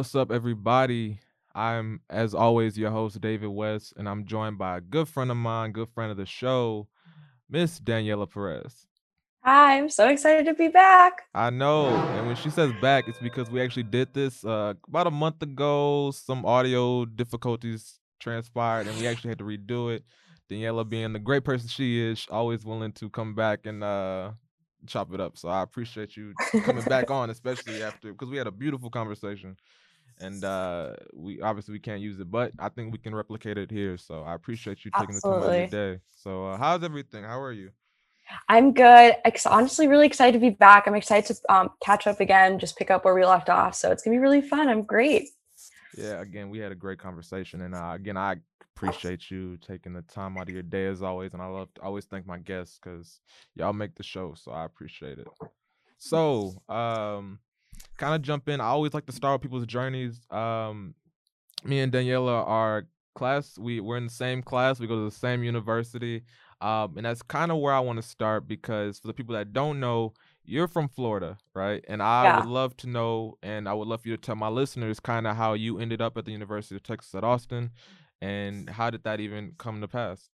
What's up, everybody? I'm, as always, your host, David West, and I'm joined by a good friend of mine, good friend of the show, Miss Daniela Perez. Hi, I'm so excited to be back. I know. And when she says back, it's because we actually did this uh, about a month ago. Some audio difficulties transpired, and we actually had to redo it. Daniela, being the great person she is, always willing to come back and uh, chop it up. So I appreciate you coming back on, especially after because we had a beautiful conversation and uh we obviously we can't use it but i think we can replicate it here so i appreciate you taking Absolutely. the time out of your day so uh, how's everything how are you I'm good. Ex- honestly, really excited to be back. I'm excited to um, catch up again, just pick up where we left off. So it's gonna be really fun. I'm great. yeah again we had a great conversation and uh, again i appreciate you taking the time out of your day as always and i love to always thank my guests because y'all make the show so i appreciate it so um kind of jump in i always like to start with people's journeys um me and daniela are class we we're in the same class we go to the same university um and that's kind of where i want to start because for the people that don't know you're from florida right and i Yeah. would love to know and i would love for you to tell my listeners kind of how you ended up at the university of texas at austin and how did that even come to pass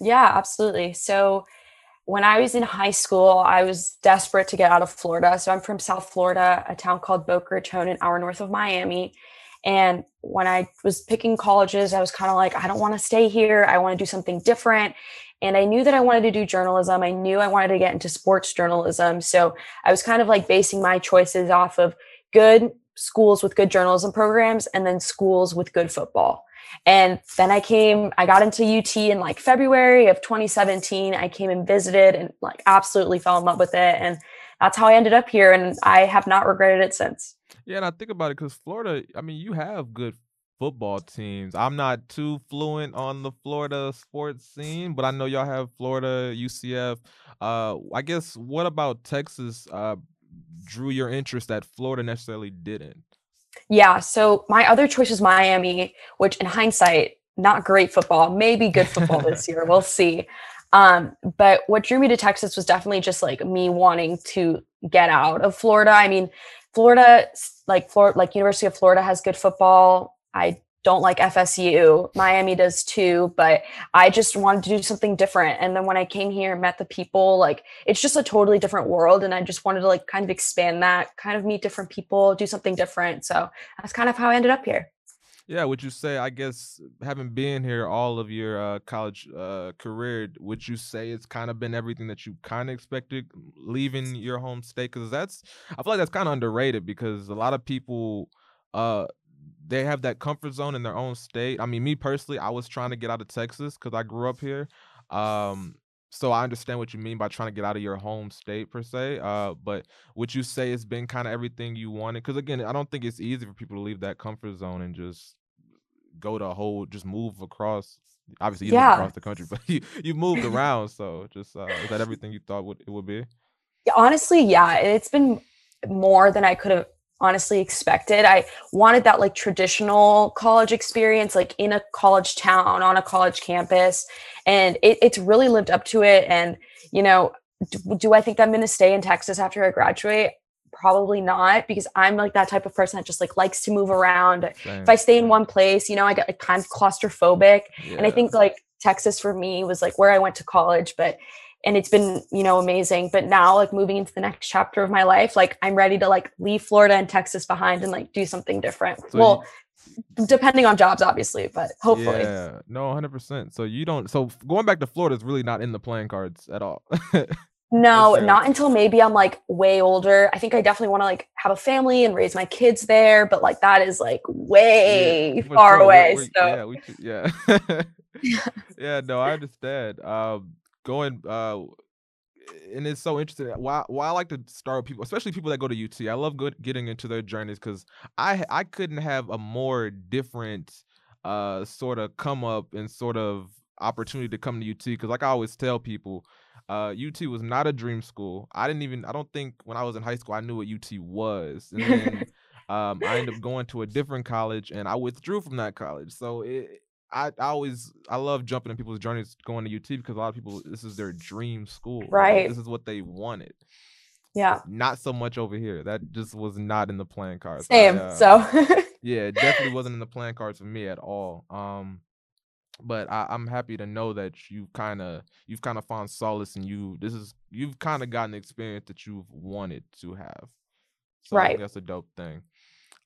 Yeah, absolutely. So when I was in high school, I was desperate to get out of Florida. So I'm from South Florida, a town called Boca Raton, an hour north of Miami. And when I was picking colleges, I was kind of like, I don't want to stay here. I want to do something different. And I knew that I wanted to do journalism. I knew I wanted to get into sports journalism. So I was kind of like basing my choices off of good schools with good journalism programs and then schools with good football. And then I came, I got into UT in like February of 2017. I came and visited and like absolutely fell in love with it. And that's how I ended up here. And I have not regretted it since. Yeah, and I think about it because Florida, I mean, you have good football teams. I'm not too fluent on the Florida sports scene, but I know y'all have Florida, UCF. Uh, I guess what about Texas uh drew your interest that Florida necessarily didn't? Yeah. So my other choice was Miami, which in hindsight, not great football, maybe good football this year. We'll see. Um, but what drew me to Texas was definitely just like me wanting to get out of Florida. I mean, Florida, like Florida, like University of Florida has good football. I don't like FSU. Miami does too, but I just wanted to do something different. And then when I came here met the people, like it's just a totally different world. And I just wanted to like kind of expand that, kind of meet different people, do something different. So that's kind of how I ended up here. Yeah, would you say, I guess, having been here all of your uh, college uh, career, would you say it's kind of been everything that you kind of expected leaving your home state? Because that's, I feel like that's kind of underrated because a lot of people, uh, they have that comfort zone in their own state. I mean, me personally, I was trying to get out of Texas because I grew up here. Um, so I understand what you mean by trying to get out of your home state per se. Uh, but would you say it's been kind of everything you wanted? Because again, I don't think it's easy for people to leave that comfort zone and just go to a whole, just move across. Obviously, you live Yeah. across the country, but you you moved around. So just uh, is that everything you thought would it would be? Honestly, yeah, it's been more than I could have honestly expected. I wanted that like traditional college experience, like in a college town, on a college campus. And it, it's really lived up to it. And, you know, do, do I think I'm going to stay in Texas after I graduate? Probably not, because I'm like that type of person that just like likes to move around. Same, If I stay in one place, you know, I get like kind of claustrophobic. and i think like texas for me was like where i went to college but and it's been you know amazing but now like moving into the next chapter of my life like i'm ready to like leave florida and texas behind and like do something different So well depending on jobs obviously but hopefully Yeah, no, hundred percent. So you don't. So going back to Florida is really not in the playing cards at all. no not until maybe i'm like way older i think i definitely want to like have a family and raise my kids there but like that is like way Yeah, far. We're- away we're- so yeah, we yeah, yeah. No, I understand. Um, going uh, and it's so interesting. Why why I like to start with people, especially people that go to UT. I love good getting into their journeys because I I couldn't have a more different uh sort of come up and sort of opportunity to come to UT because like I always tell people. Uh, UT was not a dream school. I didn't even. I don't think when I was in high school I knew what UT was. And then um, I ended up going to a different college, and I withdrew from that college. So it, I, I always I love jumping in people's journeys going to UT because a lot of people this is their dream school. Like, Right. this is what they wanted. yeah Not so much over here. That just was not in the plan cards. I, same uh, so Yeah, it definitely wasn't in the plan cards for me at all. Um, but I, I'm happy to know that you kind of you've kind of found solace in you. This is you've kind of gotten the experience that you've wanted to have. So I think Right. that's a dope thing.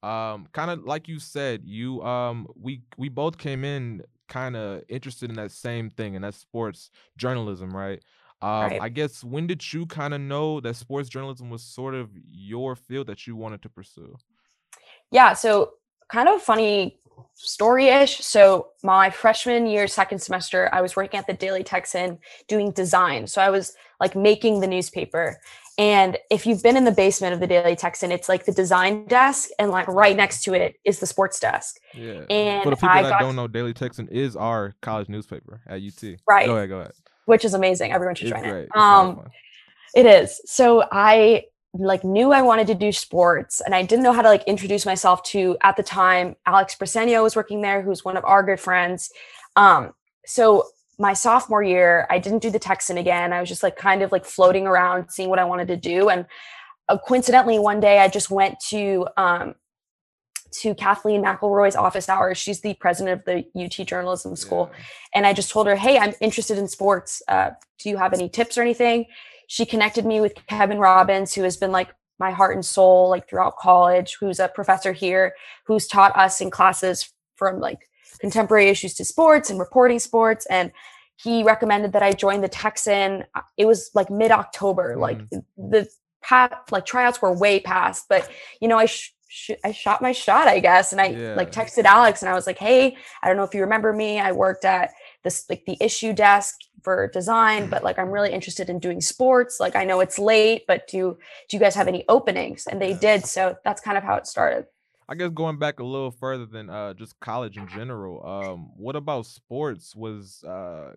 Um, kind of like you said, you um we we both came in kind of interested in that same thing, and that's sports journalism, right? Um, Right. I guess when did you kind of know that sports journalism was sort of your field that you wanted to pursue? Yeah, so kind of funny story-ish. So my freshman year, second semester, I was working at the Daily Texan doing design. So I was like making the newspaper. And if you've been in the basement of the Daily Texan, it's like the design desk, and like right next to it is the sports desk. Yeah. And For the people I that got don't know, Daily Texan is our college newspaper at UT. right, Go ahead, go ahead. which is amazing. Everyone should It's join great. it. It's a lot of Um. It is. So I like knew I wanted to do sports and I didn't know how to like introduce myself to at the time Alex Bresenio was working there who's one of our good friends. Um so my sophomore year I didn't do the Texan again. I was just like kind of like floating around seeing what I wanted to do and uh, coincidentally one day I just went to um to Kathleen McElroy's office hours. She's the president of the UT Journalism School Yeah. and I just told her, "Hey, I'm interested in sports. Uh, do you have any tips or anything?" She connected me with Kevin Robbins, who has been like my heart and soul like throughout college. Who's a professor here, who's taught us in classes from like contemporary issues to sports and reporting sports. And he recommended that I join the Texan. Uh, It was like mid October, like the pat like tryouts were way past, but you know I. Sh- sh- I shot my shot, I guess, and I Yeah. like texted Alex, and I was like, "Hey, I don't know if you remember me. I worked at this like the issue desk for design, but like I'm really interested in doing sports. Like I know it's late, but do do you guys have any openings? And they Yeah. did. So that's kind of how it started. I guess going back a little further than uh just college in general, um, what about sports was uh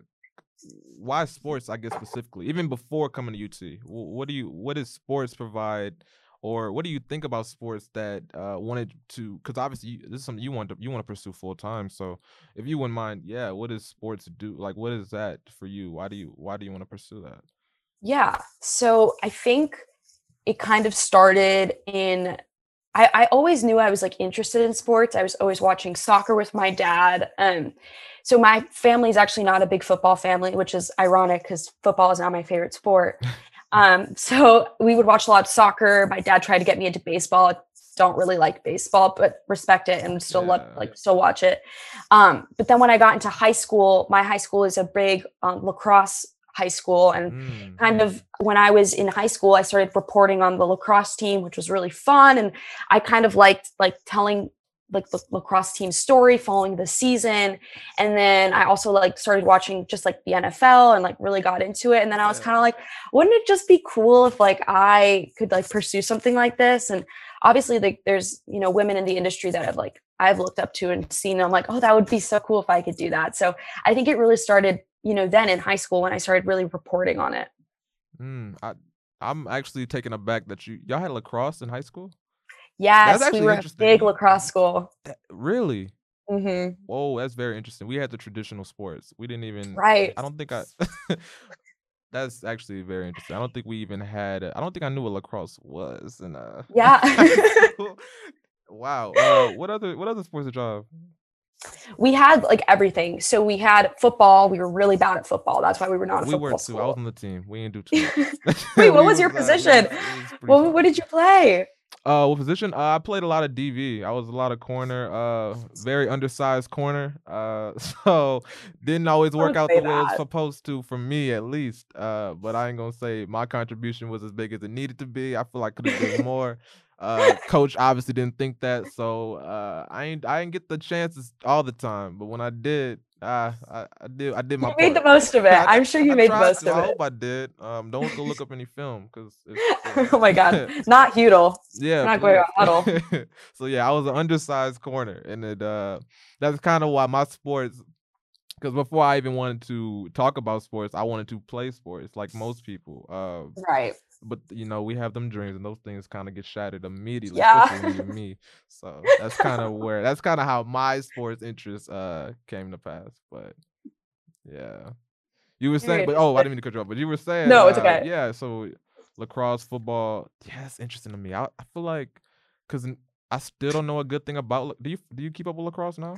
why sports, I guess specifically, even before coming to UT? What do you what does sports provide or what do you think about sports that uh wanted to because obviously this is something you want to you want to pursue full time. So if you wouldn't mind, yeah, what does sports do? Like what is that for you? Why do you why do you want to pursue that? Yeah. So I think it kind of started in I, I always knew I was like interested in sports. I was always watching soccer with my dad. Um, so my family is actually not a big football family, which is ironic because football is not my favorite sport. Um, so we would watch a lot of soccer. My dad tried to get me into baseball. I Don't really like baseball, but respect it and still love like still watch it. Um, but then when I got into high school, my high school is a big um, lacrosse high school, and Mm, kind of when I was in high school, I started reporting on the lacrosse team, which was really fun. And I kind of liked like telling like the lacrosse team story, following the season. And then I also like started watching just like the NFL and like really got into it. And then I was kind of like, wouldn't it just be cool if like I could like pursue something like this? And obviously like there's, you know, women in the industry that have like I've looked up to and seen. I'm like, oh, that would be so cool if I could do that. So I think it really started, you know, then in high school when I started really reporting on it. mm, I I'm actually taken aback that you y'all had lacrosse in high school. Yes, we actually were a big lacrosse school. That, really? hmm Whoa, that's very interesting. We had the traditional sports. We didn't even. Right. I don't think I. that's actually very interesting. I don't think we even had. I don't think I knew what lacrosse was. And uh. Yeah. wow. Uh, what other What other sports did y'all have? We had like everything. So we had football. We were really bad at football. That's why we were not We football were too. I was on the team. We didn't do too much. Wait, what was your position? was What, what did you play? Uh, what position? Uh, I played a lot of DB. I was a lot of corner. Uh, very undersized corner. Uh, so didn't always work out the way it was supposed to for me, at least. Uh, but I ain't gonna say my contribution was as big as it needed to be. I feel like could have did more. Uh, coach obviously didn't think that, so uh, I ain't I didn't get the chances all the time. But when I did, uh, I I did I did my You made the most of it. I- I'm sure you I made the most to. of it. I hope I did. Um, don't go look up any film because. oh my god, not Hudl. Yeah, not going please. so yeah, I was an undersized corner, and it uh that's kind of why my sports. Because before I even wanted to talk about sports, I wanted to play sports like most people. Uh, Right. But you know, we have them dreams, and those things kind of get shattered immediately, Yeah. me. So that's kind of where that's kind of how my sports interest uh came to pass. But yeah, you were saying, but oh, I didn't mean to cut you off. But you were saying, No, it's uh, okay. Yeah, so lacrosse, football, yeah, that's interesting to me. I, I feel like because I still don't know a good thing about. Do you do you keep up with lacrosse now?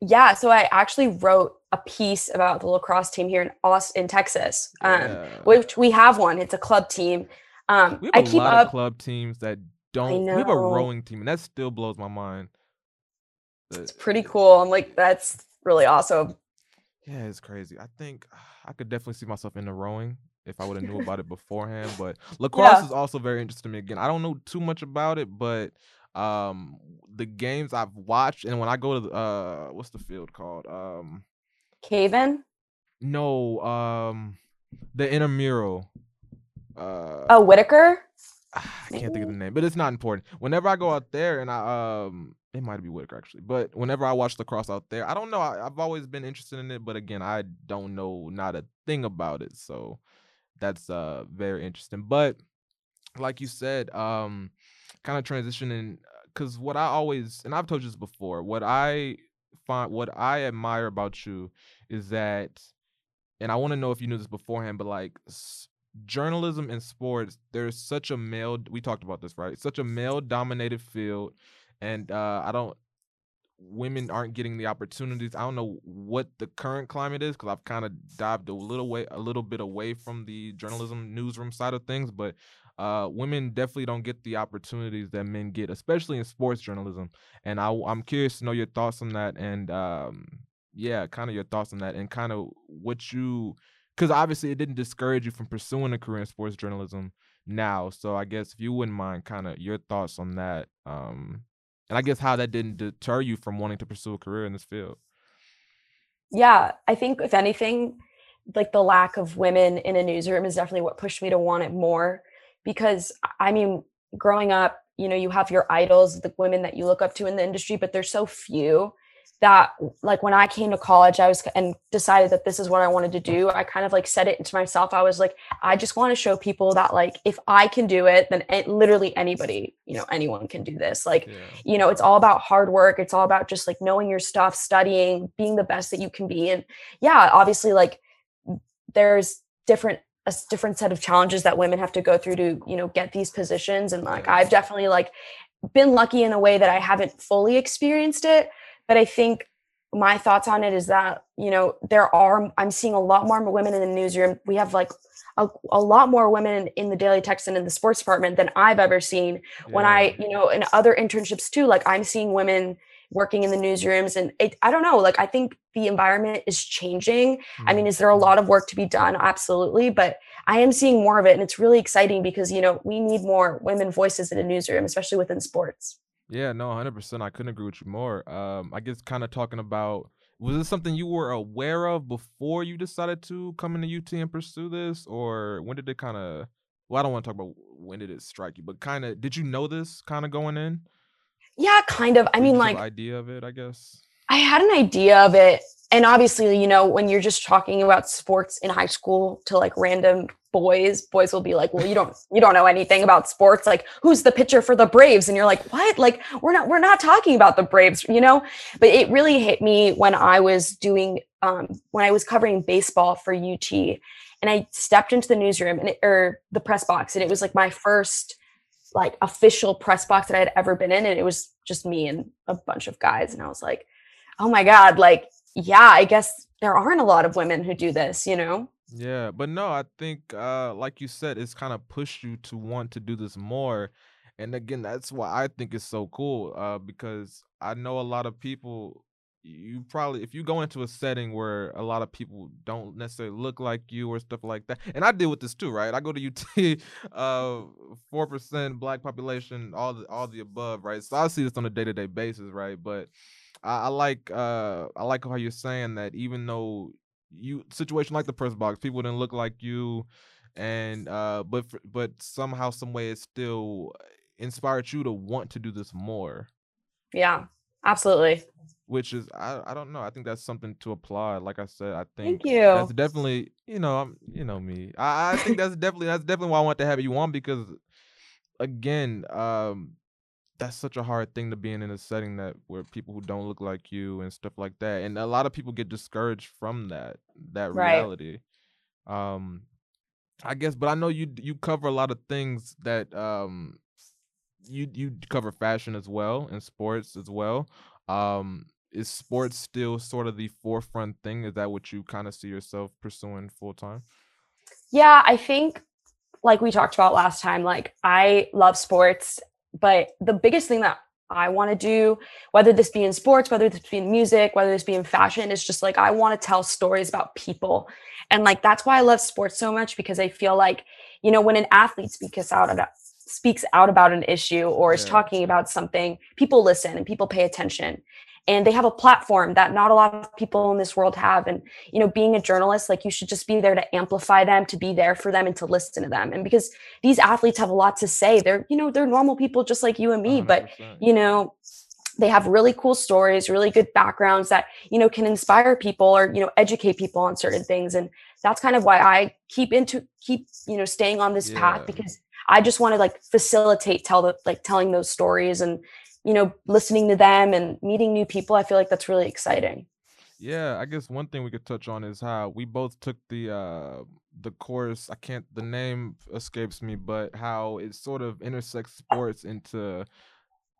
Yeah, so I actually wrote a piece about the lacrosse team here in Austin, Texas, um, yeah. which we have one. It's a club team. Um, we have I a keep lot up, of club teams that don't. We have a rowing team, and that still blows my mind. It's pretty cool. I'm like, that's really awesome. Yeah, it's crazy. I think I could definitely see myself in the rowing if I would have knew about it beforehand. But lacrosse yeah. is also very interesting to me. Again, I don't know too much about it, but um the games I've watched and when I go to the, uh what's the field called? Um Caven? No, um the intramural. Uh Oh, Whitaker? I can't think of the name, but it's not important. Whenever I go out there and I um it might be Whitaker actually, but whenever I watch lacrosse out there, I don't know. I, have always been interested in it, but again, I don't know not a thing about it. So that's uh very interesting. But like you said, um kind of transitioning because what I always and I've told you this before, what I find what I admire about you is that, and I want to know if you knew this beforehand, but like s- journalism and sports, there's such a male. We talked about this, right? Such a male dominated field, and uh, I don't. Women aren't getting the opportunities. I don't know what the current climate is because I've kind of dived a little way, a little bit away from the journalism newsroom side of things. But uh, women definitely don't get the opportunities that men get, especially in sports journalism. And I, I'm curious to know your thoughts on that, and um, yeah, kind of your thoughts on that, and kind of what you, because obviously it didn't discourage you from pursuing a career in sports journalism now. So I guess if you wouldn't mind, kind of your thoughts on that, um, and I guess how that didn't deter you from wanting to pursue a career in this field. Yeah, I think if anything, like the lack of women in a newsroom is definitely what pushed me to want it more because I mean, growing up, you know, you have your idols, the women that you look up to in the industry, but there's so few that like when I came to college, I was and decided that this is what I wanted to do. I kind of like said it to myself. I was like, I just want to show people that like if I can do it, then it, literally anybody, you know, anyone can do this. Like, yeah. you know, it's all about hard work. It's all about just like knowing your stuff, studying, being the best that you can be. And yeah, obviously, like there's different a different set of challenges that women have to go through to you know get these positions and like i've definitely like been lucky in a way that i haven't fully experienced it but i think my thoughts on it is that you know there are i'm seeing a lot more women in the newsroom we have like a, a lot more women in the daily texan in the sports department than i've ever seen yeah. when i you know in other internships too like i'm seeing women working in the newsrooms and it, i don't know like i think the environment is changing mm-hmm. i mean mm-hmm. is there a lot of work to be done absolutely but i am seeing more of it and it's really exciting because you know we need more women voices in a newsroom especially within sports yeah no 100% i couldn't agree with you more um i guess kind of talking about was this something you were aware of before you decided to come into ut and pursue this or when did it kind of well i don't want to talk about when did it strike you but kind of did you know this kind of going in yeah, kind of. I mean, like idea of it, I guess. I had an idea of it, and obviously, you know, when you're just talking about sports in high school to like random boys, boys will be like, "Well, you don't, you don't know anything about sports. Like, who's the pitcher for the Braves?" And you're like, "What? Like, we're not, we're not talking about the Braves, you know." But it really hit me when I was doing, um, when I was covering baseball for UT, and I stepped into the newsroom and it, or the press box, and it was like my first like official press box that I had ever been in. And it was just me and a bunch of guys. And I was like, oh my God, like, yeah, I guess there aren't a lot of women who do this, you know? Yeah, but no, I think uh like you said, it's kind of pushed you to want to do this more. And again, that's why I think it's so cool. Uh because I know a lot of people you probably if you go into a setting where a lot of people don't necessarily look like you or stuff like that and i deal with this too right i go to ut uh 4% black population all the all the above right so i see this on a day-to-day basis right but I, I like uh i like how you're saying that even though you situation like the press box people didn't look like you and uh but but somehow some way it still inspired you to want to do this more yeah absolutely which is I, I don't know. I think that's something to applaud. Like I said, I think Thank you. that's definitely you know I'm you know me. I, I think that's definitely that's definitely why I want to have you on because again, um, that's such a hard thing to be in in a setting that where people who don't look like you and stuff like that, and a lot of people get discouraged from that that right. reality. Um, I guess, but I know you you cover a lot of things that um you you cover fashion as well and sports as well. Um, is sports still sort of the forefront thing? Is that what you kind of see yourself pursuing full time? Yeah, I think like we talked about last time, like I love sports, but the biggest thing that I want to do, whether this be in sports, whether this be in music, whether this be in fashion, is just like I want to tell stories about people. And like that's why I love sports so much because I feel like, you know, when an athlete speaks out about speaks out about an issue or is yeah. talking about something, people listen and people pay attention and they have a platform that not a lot of people in this world have. And you know being a journalist like you should just be there to amplify them to be there for them and to listen to them. And because these athletes have a lot to say they're you know they're normal people just like you and me but you know they have really cool stories really good backgrounds that you know can inspire people or you know educate people on certain things. And that's kind of why i keep into keep you know staying on this yeah. path because i just want to like facilitate tell the like telling those stories and you know, listening to them and meeting new people, I feel like that's really exciting. Yeah, I guess one thing we could touch on is how we both took the uh the course, I can't the name escapes me, but how it sort of intersects sports into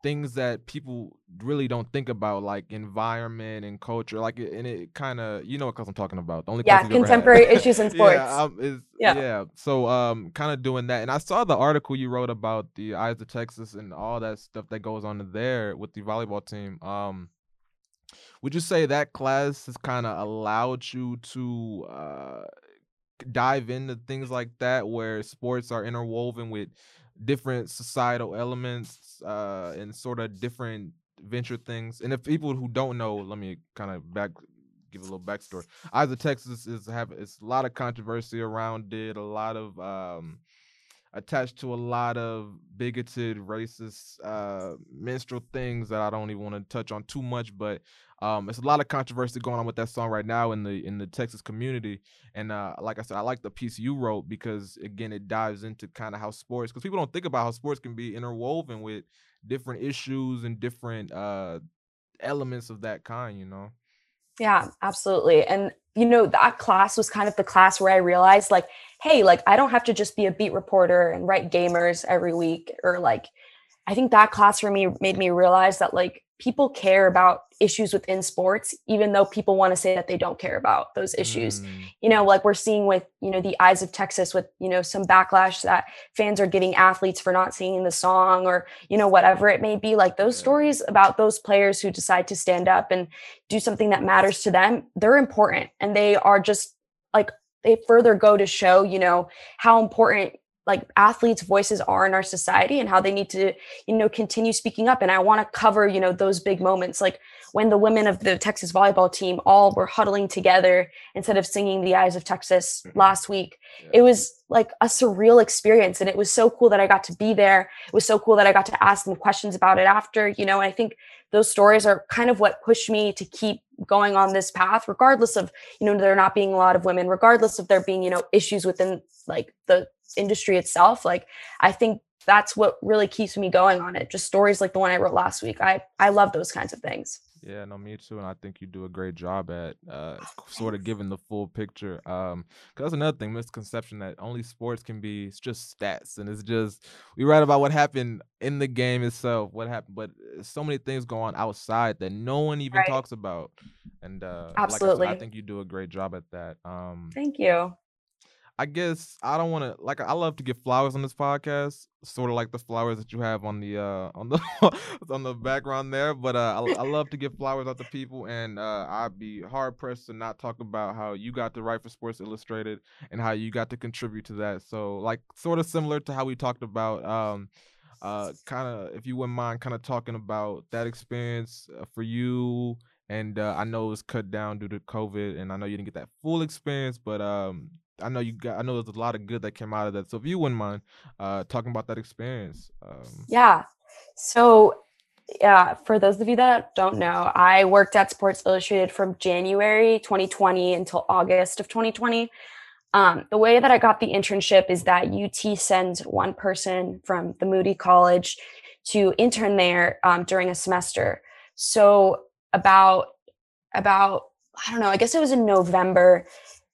things that people really don't think about, like environment and culture. Like, and it kind of, you know, what I'm talking about. The only yeah, contemporary issues in sports. yeah, um, yeah, yeah. So, um, kind of doing that, and I saw the article you wrote about the Eyes of Texas and all that stuff that goes on there with the volleyball team. Um, would you say that class has kind of allowed you to uh dive into things like that, where sports are interwoven with different societal elements uh and sort of different venture things. And if people who don't know, let me kind of back give a little backstory. Eyes of Texas is have it's a lot of controversy around it, a lot of um attached to a lot of bigoted, racist, uh, minstrel things that I don't even want to touch on too much. But um, it's a lot of controversy going on with that song right now in the in the Texas community. And uh, like I said, I like the piece you wrote because again, it dives into kind of how sports because people don't think about how sports can be interwoven with different issues and different uh, elements of that kind. You know. Yeah, absolutely. And you know, that class was kind of the class where I realized like, hey, like I don't have to just be a beat reporter and write gamers every week or like I think that class for me made me realize that like people care about issues within sports even though people want to say that they don't care about those issues. Mm. you know like we're seeing with you know the eyes of texas with you know some backlash that fans are giving athletes for not singing the song or you know whatever it may be. Like those stories about those players who decide to stand up and do something that matters to them they're important and they are just like they further go to show you know how important like athletes voices are in our society and how they need to you know continue speaking up. And i want to cover you know those big moments like when the women of the texas volleyball team all were huddling together instead of singing the eyes of texas mm-hmm. last week. It was like a surreal experience and it was so cool that i got to be there. It was so cool that i got to ask them questions about it after you know and i think those stories are kind of what pushed me to keep going on this path regardless of you know there not being a lot of women regardless of there being you know issues within like the industry itself like i think that's what really keeps me going on it. Just stories like the one i wrote last week. I i love those kinds of things yeah no me too and i think you do a great job at uh sort of giving the full picture um because that's another thing misconception that only sports can be it's just stats and it's just we write about what happened in the game itself what happened but uh, so many things go on outside that no one even right. talks about and uh absolutely like I, said, I think you do a great job at that um thank you I guess I don't want to like I love to give flowers on this podcast, sort of like the flowers that you have on the uh on the on the background there. But uh, I, I love to give flowers out to people, and uh, I'd be hard pressed to not talk about how you got to write for Sports Illustrated and how you got to contribute to that. So like sort of similar to how we talked about um uh kind of if you wouldn't mind kind of talking about that experience uh, for you and uh, I know it was cut down due to COVID, and I know you didn't get that full experience, but um, I know you got. I know there's a lot of good that came out of that. So if you wouldn't mind uh, talking about that experience. Um, yeah. So yeah, for those of you that don't know, I worked at Sports Illustrated from January 2020 until August of 2020. Um, the way that I got the internship is that UT sends one person from the Moody College to intern there um, during a semester. So about about I don't know, I guess it was in November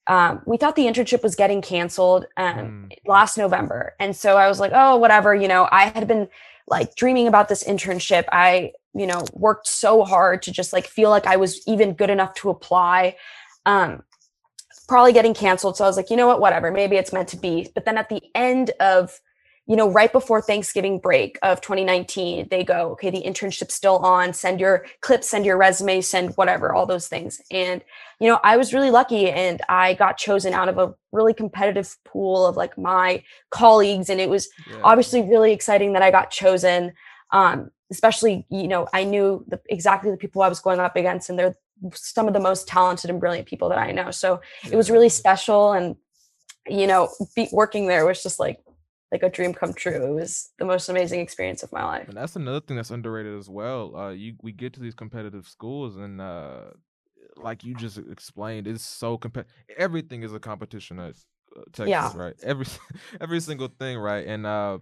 um, we thought the internship was getting canceled um, mm. last November. And so I was like, oh, whatever. You know, I had been like dreaming about this internship. I, you know, worked so hard to just like feel like I was even good enough to apply. Um, probably getting canceled. So I was like, you know what, whatever, maybe it's meant to be. But then at the end of you know, right before Thanksgiving break of 2019, they go, okay, the internship's still on. Send your clips, send your resume, send whatever, all those things. And, you know, I was really lucky and I got chosen out of a really competitive pool of like my colleagues. And it was yeah. obviously really exciting that I got chosen. Um, especially, you know, I knew the, exactly the people I was going up against, and they're some of the most talented and brilliant people that I know. So yeah. it was really special. And, you know, be, working there was just like like a dream come true. It was the most amazing experience of my life. And that's another thing that's underrated as well. Uh, you we get to these competitive schools, and uh, like you just explained, it's so competitive. Everything is a competition at uh, Texas, yeah. right? Every every single thing, right? And uh,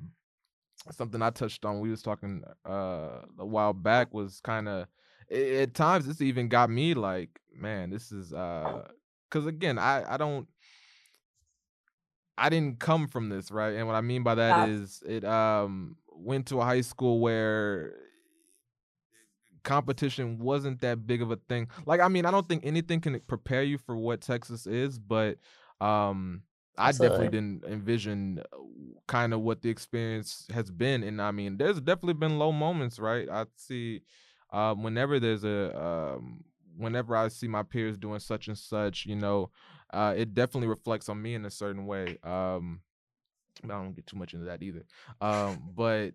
something I touched on, we was talking uh a while back, was kind of at times this even got me like, man, this is uh, because again, I I don't I didn't come from this, right? And what I mean by that yeah. is it um went to a high school where competition wasn't that big of a thing. Like I mean, I don't think anything can prepare you for what Texas is, but um I definitely didn't envision uh, kind of what the experience has been. And I mean, there's definitely been low moments, right? I see um whenever there's a um whenever I see my peers doing such and such, you know, uh, it definitely reflects on me in a certain way. Um, I don't get too much into that either. Um, but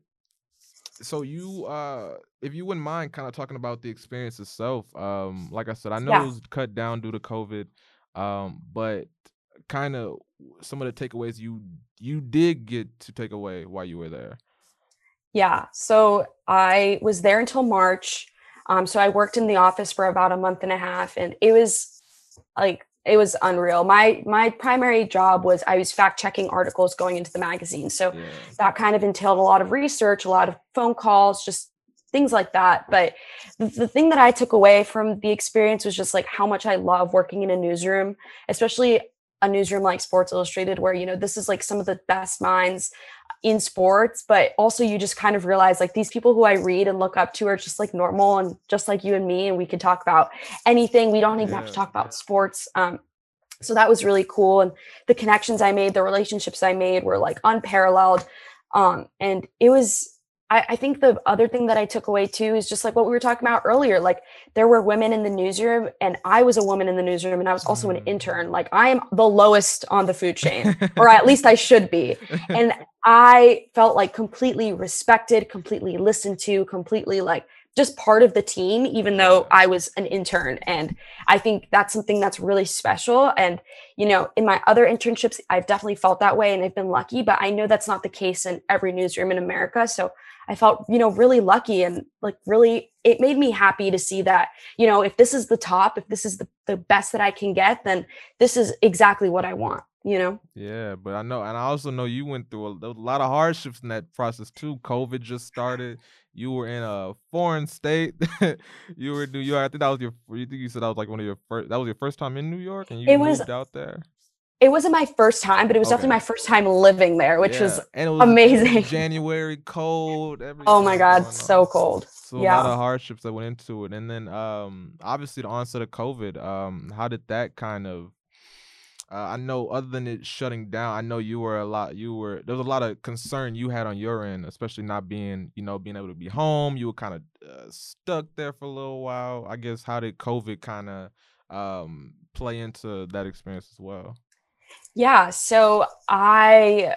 so you, uh, if you wouldn't mind, kind of talking about the experience itself. Um, like I said, I know yeah. it was cut down due to COVID, um, but kind of some of the takeaways you you did get to take away while you were there. Yeah. So I was there until March. Um, so I worked in the office for about a month and a half, and it was like it was unreal. My my primary job was I was fact checking articles going into the magazine. So yeah. that kind of entailed a lot of research, a lot of phone calls, just things like that. But the, the thing that I took away from the experience was just like how much I love working in a newsroom, especially a newsroom like Sports Illustrated, where you know this is like some of the best minds in sports, but also you just kind of realize like these people who I read and look up to are just like normal and just like you and me, and we can talk about anything. We don't even yeah. have to talk about sports. Um, so that was really cool, and the connections I made, the relationships I made were like unparalleled. Um, and it was I, I, think the other thing that I took away too is just like what we were talking about earlier. Like there were women in the newsroom, and I was a woman in the newsroom, and I was also an mm. intern. Like I am the lowest on the food chain, or at least I should be. And I felt like completely respected, completely listened to, completely like just part of the team, even though I was an intern. And I think that's something that's really special. And, you know, in my other internships, I've definitely felt that way and I've been lucky, but I know that's not the case in every newsroom in America. So I felt, you know, really lucky and like really, it made me happy to see that, you know, if this is the top, if this is the, the best that I can get, then this is exactly what I want, you know? Yeah, but I know, and I also know you went through a, a lot of hardships in that process too. COVID just started. You were in a foreign state. you were in New York. I think that was your. You think you said that was like one of your first. That was your first time in New York, and you it moved was, out there it wasn't my first time, but it was okay. definitely my first time living there, which yeah. was, was, amazing. January cold. Oh my god, so cold. So yeah. a lot of hardships that went into it, and then um, obviously the onset of COVID. Um, how did that kind of? Uh, I know other than it shutting down, I know you were a lot. You were there was a lot of concern you had on your end, especially not being you know being able to be home. You were kind of uh, stuck there for a little while. I guess how did COVID kind of um, play into that experience as well? Yeah. So I,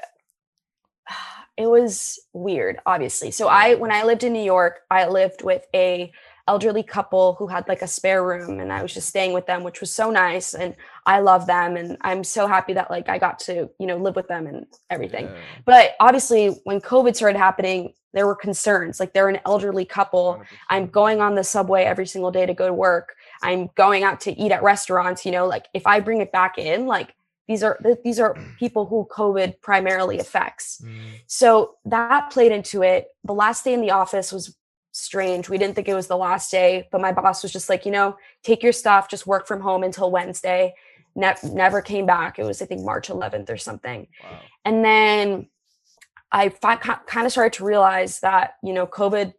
it was weird, obviously. So I, when I lived in New York, I lived with a elderly couple who had like a spare room and I was just staying with them, which was so nice. And I love them. And I'm so happy that like I got to, you know, live with them and everything. Yeah. But obviously when COVID started happening, there were concerns. Like they're an elderly couple. 100%. I'm going on the subway every single day to go to work. I'm going out to eat at restaurants, you know, like if I bring it back in, like these are these are people who covid primarily affects mm. so that played into it the last day in the office was strange we didn't think it was the last day but my boss was just like you know take your stuff just work from home until wednesday ne- never came back it was i think march 11th or something wow. and then I fi- kind of started to realize that, you know, COVID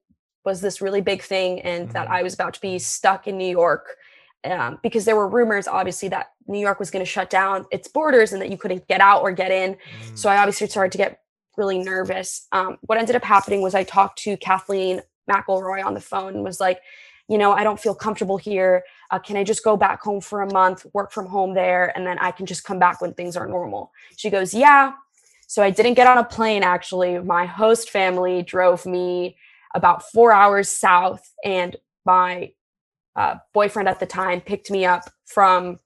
was this really big thing and mm-hmm. that I was about to be stuck in New York um, because there were rumors, obviously, that New York was going to shut down its borders and that you couldn't get out or get in. Mm. So I obviously started to get really nervous. Um, what ended up happening was I talked to Kathleen McElroy on the phone and was like, you know, I don't feel comfortable here. Uh, can I just go back home for a month, work from home there, and then I can just come back when things are normal? She goes, yeah. So I didn't get on a plane actually. My host family drove me about four hours south, and my uh, boyfriend at the time picked me up from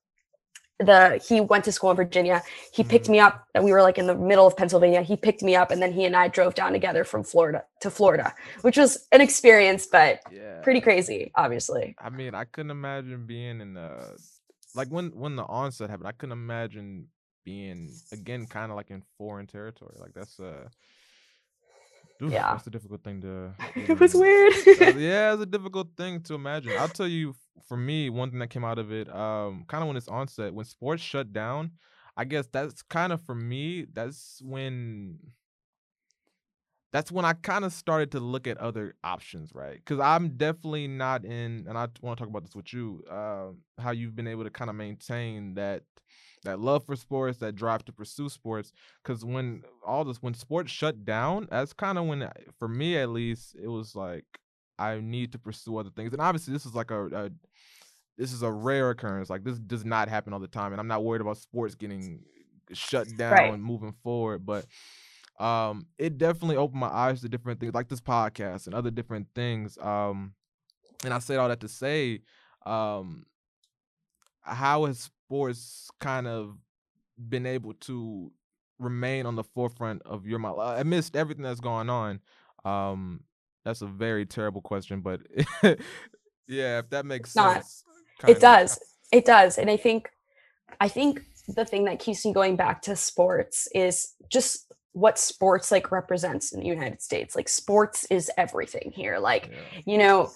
the he went to school in Virginia. He picked mm-hmm. me up and we were like in the middle of Pennsylvania. He picked me up and then he and I drove down together from Florida to Florida, which was an experience, but yeah. pretty crazy, obviously. I mean, I couldn't imagine being in the like when when the onset happened, I couldn't imagine being again kind of like in foreign territory. Like that's uh Oof, yeah, that's a difficult thing to. it was weird. yeah, it's a difficult thing to imagine. I'll tell you, for me, one thing that came out of it, um, kind of when it's onset, when sports shut down, I guess that's kind of for me. That's when. That's when I kind of started to look at other options, right? Because I'm definitely not in, and I want to talk about this with you, uh, how you've been able to kind of maintain that that love for sports, that drive to pursue sports. Because when all this, when sports shut down, that's kind of when, for me at least, it was like I need to pursue other things. And obviously, this is like a, a this is a rare occurrence. Like this does not happen all the time, and I'm not worried about sports getting shut down right. and moving forward. But um, it definitely opened my eyes to different things, like this podcast and other different things. Um, and I said all that to say, um, how has sports kind of been able to remain on the forefront of your mind amidst everything that's going on? Um, that's a very terrible question, but yeah, if that makes sense. It does. It does. And I think I think the thing that keeps me going back to sports is just what sports like represents in the United States. Like sports is everything here. Like, yeah. you know,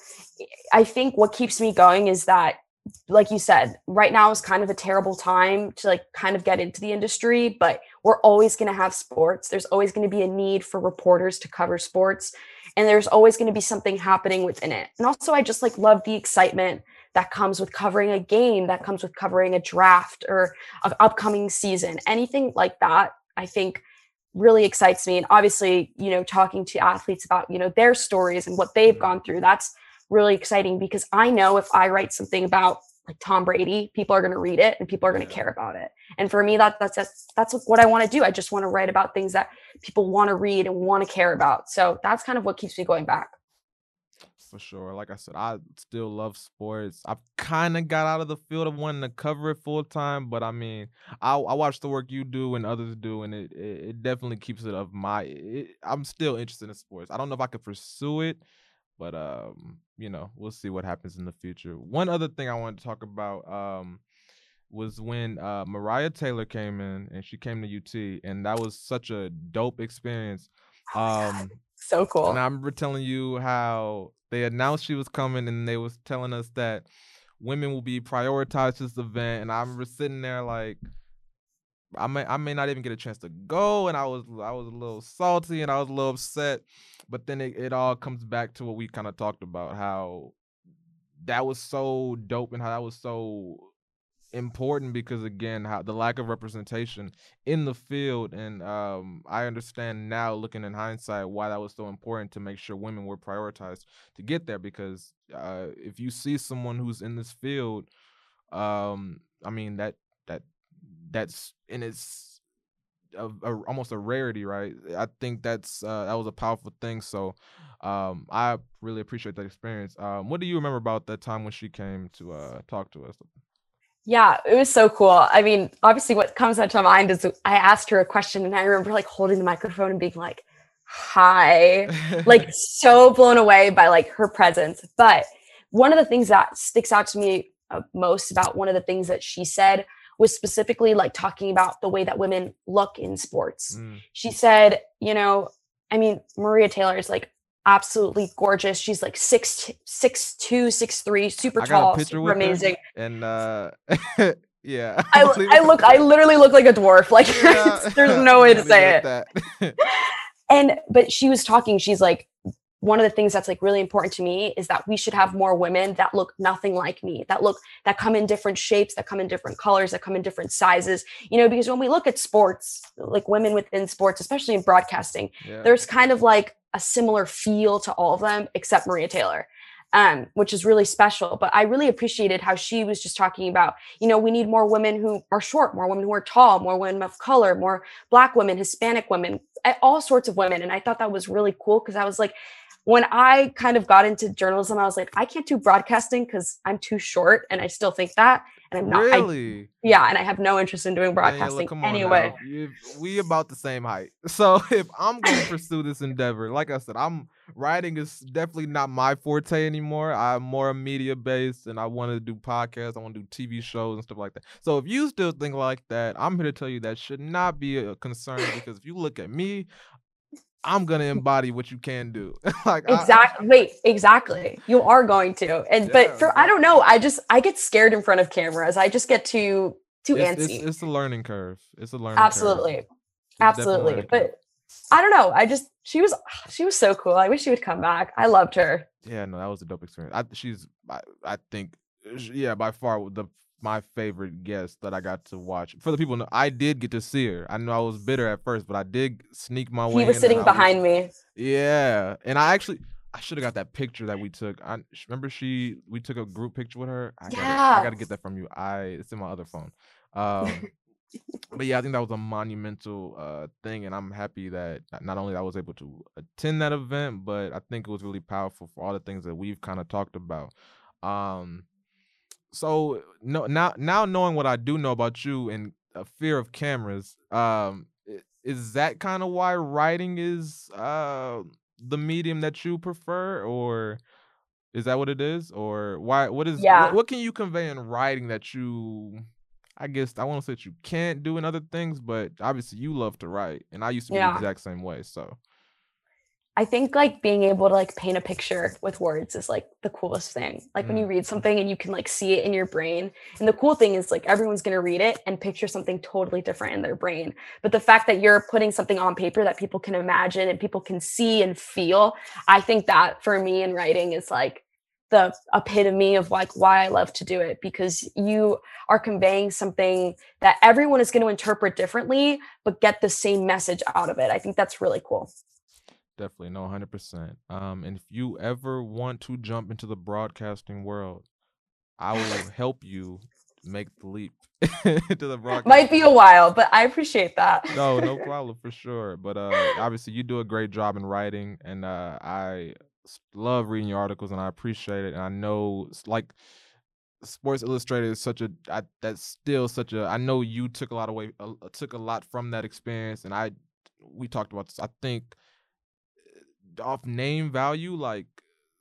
I think what keeps me going is that like you said, right now is kind of a terrible time to like kind of get into the industry, but we're always going to have sports. There's always going to be a need for reporters to cover sports, and there's always going to be something happening within it. And also, I just like love the excitement that comes with covering a game, that comes with covering a draft or an upcoming season. Anything like that, I think really excites me. And obviously, you know, talking to athletes about, you know, their stories and what they've mm-hmm. gone through, that's really exciting because I know if I write something about like Tom Brady, people are going to read it and people are going to care about it. And for me, that that's that's, that's what I want to do. I just want to write about things that people want to read and want to care about. So that's kind of what keeps me going back. For sure. Like I said, I still love sports. I've kind of got out of the field of wanting to cover it full time, but I mean, I, I watch the work you do and others do, and it it, it definitely keeps it of my. It, I'm still interested in sports. I don't know if I could pursue it but um, you know, we'll see what happens in the future. One other thing I wanted to talk about um was when uh Mariah Taylor came in and she came to UT and that was such a dope experience. Oh um so cool. And I remember telling you how they announced she was coming and they was telling us that women will be prioritized this event and I remember sitting there like I may I may not even get a chance to go, and I was I was a little salty and I was a little upset, but then it, it all comes back to what we kind of talked about how that was so dope and how that was so important because again how the lack of representation in the field and um, i understand now looking in hindsight why that was so important to make sure women were prioritized to get there because uh, if you see someone who's in this field um, i mean that that that's in its a, a, almost a rarity, right? I think that's uh, that was a powerful thing. So um, I really appreciate that experience. Um, what do you remember about that time when she came to uh, talk to us? Yeah, it was so cool. I mean, obviously, what comes to my mind is I asked her a question, and I remember like holding the microphone and being like, "Hi," like so blown away by like her presence. But one of the things that sticks out to me uh, most about one of the things that she said was specifically like talking about the way that women look in sports. Mm. She said, you know, I mean, Maria Taylor is like absolutely gorgeous. She's like six six two, six three, super tall, super amazing. And uh yeah. I, I look I literally look like a dwarf. Like yeah. there's no way to say it. and but she was talking she's like one of the things that's like really important to me is that we should have more women that look nothing like me that look that come in different shapes that come in different colors that come in different sizes you know because when we look at sports like women within sports especially in broadcasting yeah. there's kind of like a similar feel to all of them except Maria Taylor um, which is really special. But I really appreciated how she was just talking about, you know, we need more women who are short, more women who are tall, more women of color, more Black women, Hispanic women, all sorts of women. And I thought that was really cool because I was like, when I kind of got into journalism, I was like, I can't do broadcasting because I'm too short, and I still think that. And I'm not really, I, yeah, and I have no interest in doing broadcasting yeah, anyway. we about the same height, so if I'm going to pursue this endeavor, like I said, I'm writing is definitely not my forte anymore. I'm more media based, and I want to do podcasts. I want to do TV shows and stuff like that. So if you still think like that, I'm here to tell you that should not be a concern because if you look at me, I'm gonna embody what you can do. like exactly. I, Wait, exactly. You are going to. And yeah, but for I don't know. I just I get scared in front of cameras. I just get too too it's, antsy. It's, it's, a learning curve. It's a learning. Absolutely, absolutely. But. I don't know. I just she was she was so cool. I wish she would come back. I loved her. Yeah, no, that was a dope experience. I, she's I, I think yeah by far the my favorite guest that I got to watch. For the people know, I did get to see her. I know I was bitter at first, but I did sneak my way. He was sitting behind was, me. Yeah, and I actually I should have got that picture that we took. I remember she we took a group picture with her. I yeah. gotta, I gotta get that from you. I it's in my other phone. Um, but yeah, I think that was a monumental uh, thing, and I'm happy that not only I was able to attend that event, but I think it was really powerful for all the things that we've kind of talked about. Um, so no now now knowing what I do know about you and a fear of cameras, um, is that kind of why writing is uh the medium that you prefer, or is that what it is, or why? What is yeah. what, what can you convey in writing that you I guess I won't say that you can't do in other things, but obviously you love to write, and I used to be yeah. the exact same way. So I think like being able to like paint a picture with words is like the coolest thing. Like mm. when you read something and you can like see it in your brain. And the cool thing is like everyone's going to read it and picture something totally different in their brain. But the fact that you're putting something on paper that people can imagine and people can see and feel, I think that for me in writing is like the epitome of like why I love to do it because you are conveying something that everyone is going to interpret differently but get the same message out of it. I think that's really cool. Definitely, no, hundred percent. Um, and if you ever want to jump into the broadcasting world, I will help you make the leap to the broadcast. Might be a while, but I appreciate that. no, no problem for sure. But uh, obviously, you do a great job in writing, and uh, I love reading your articles, and I appreciate it. And I know, like. Sports Illustrated is such a I, that's still such a I know you took a lot away uh, took a lot from that experience and I we talked about this I think off name value, like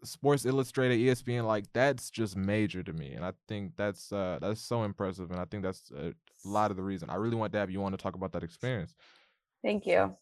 Sports Illustrated, ESPN, like that's just major to me, and I think that's uh that's so impressive, and I think that's a lot of the reason I really want to have you on to talk about that experience. Thank you.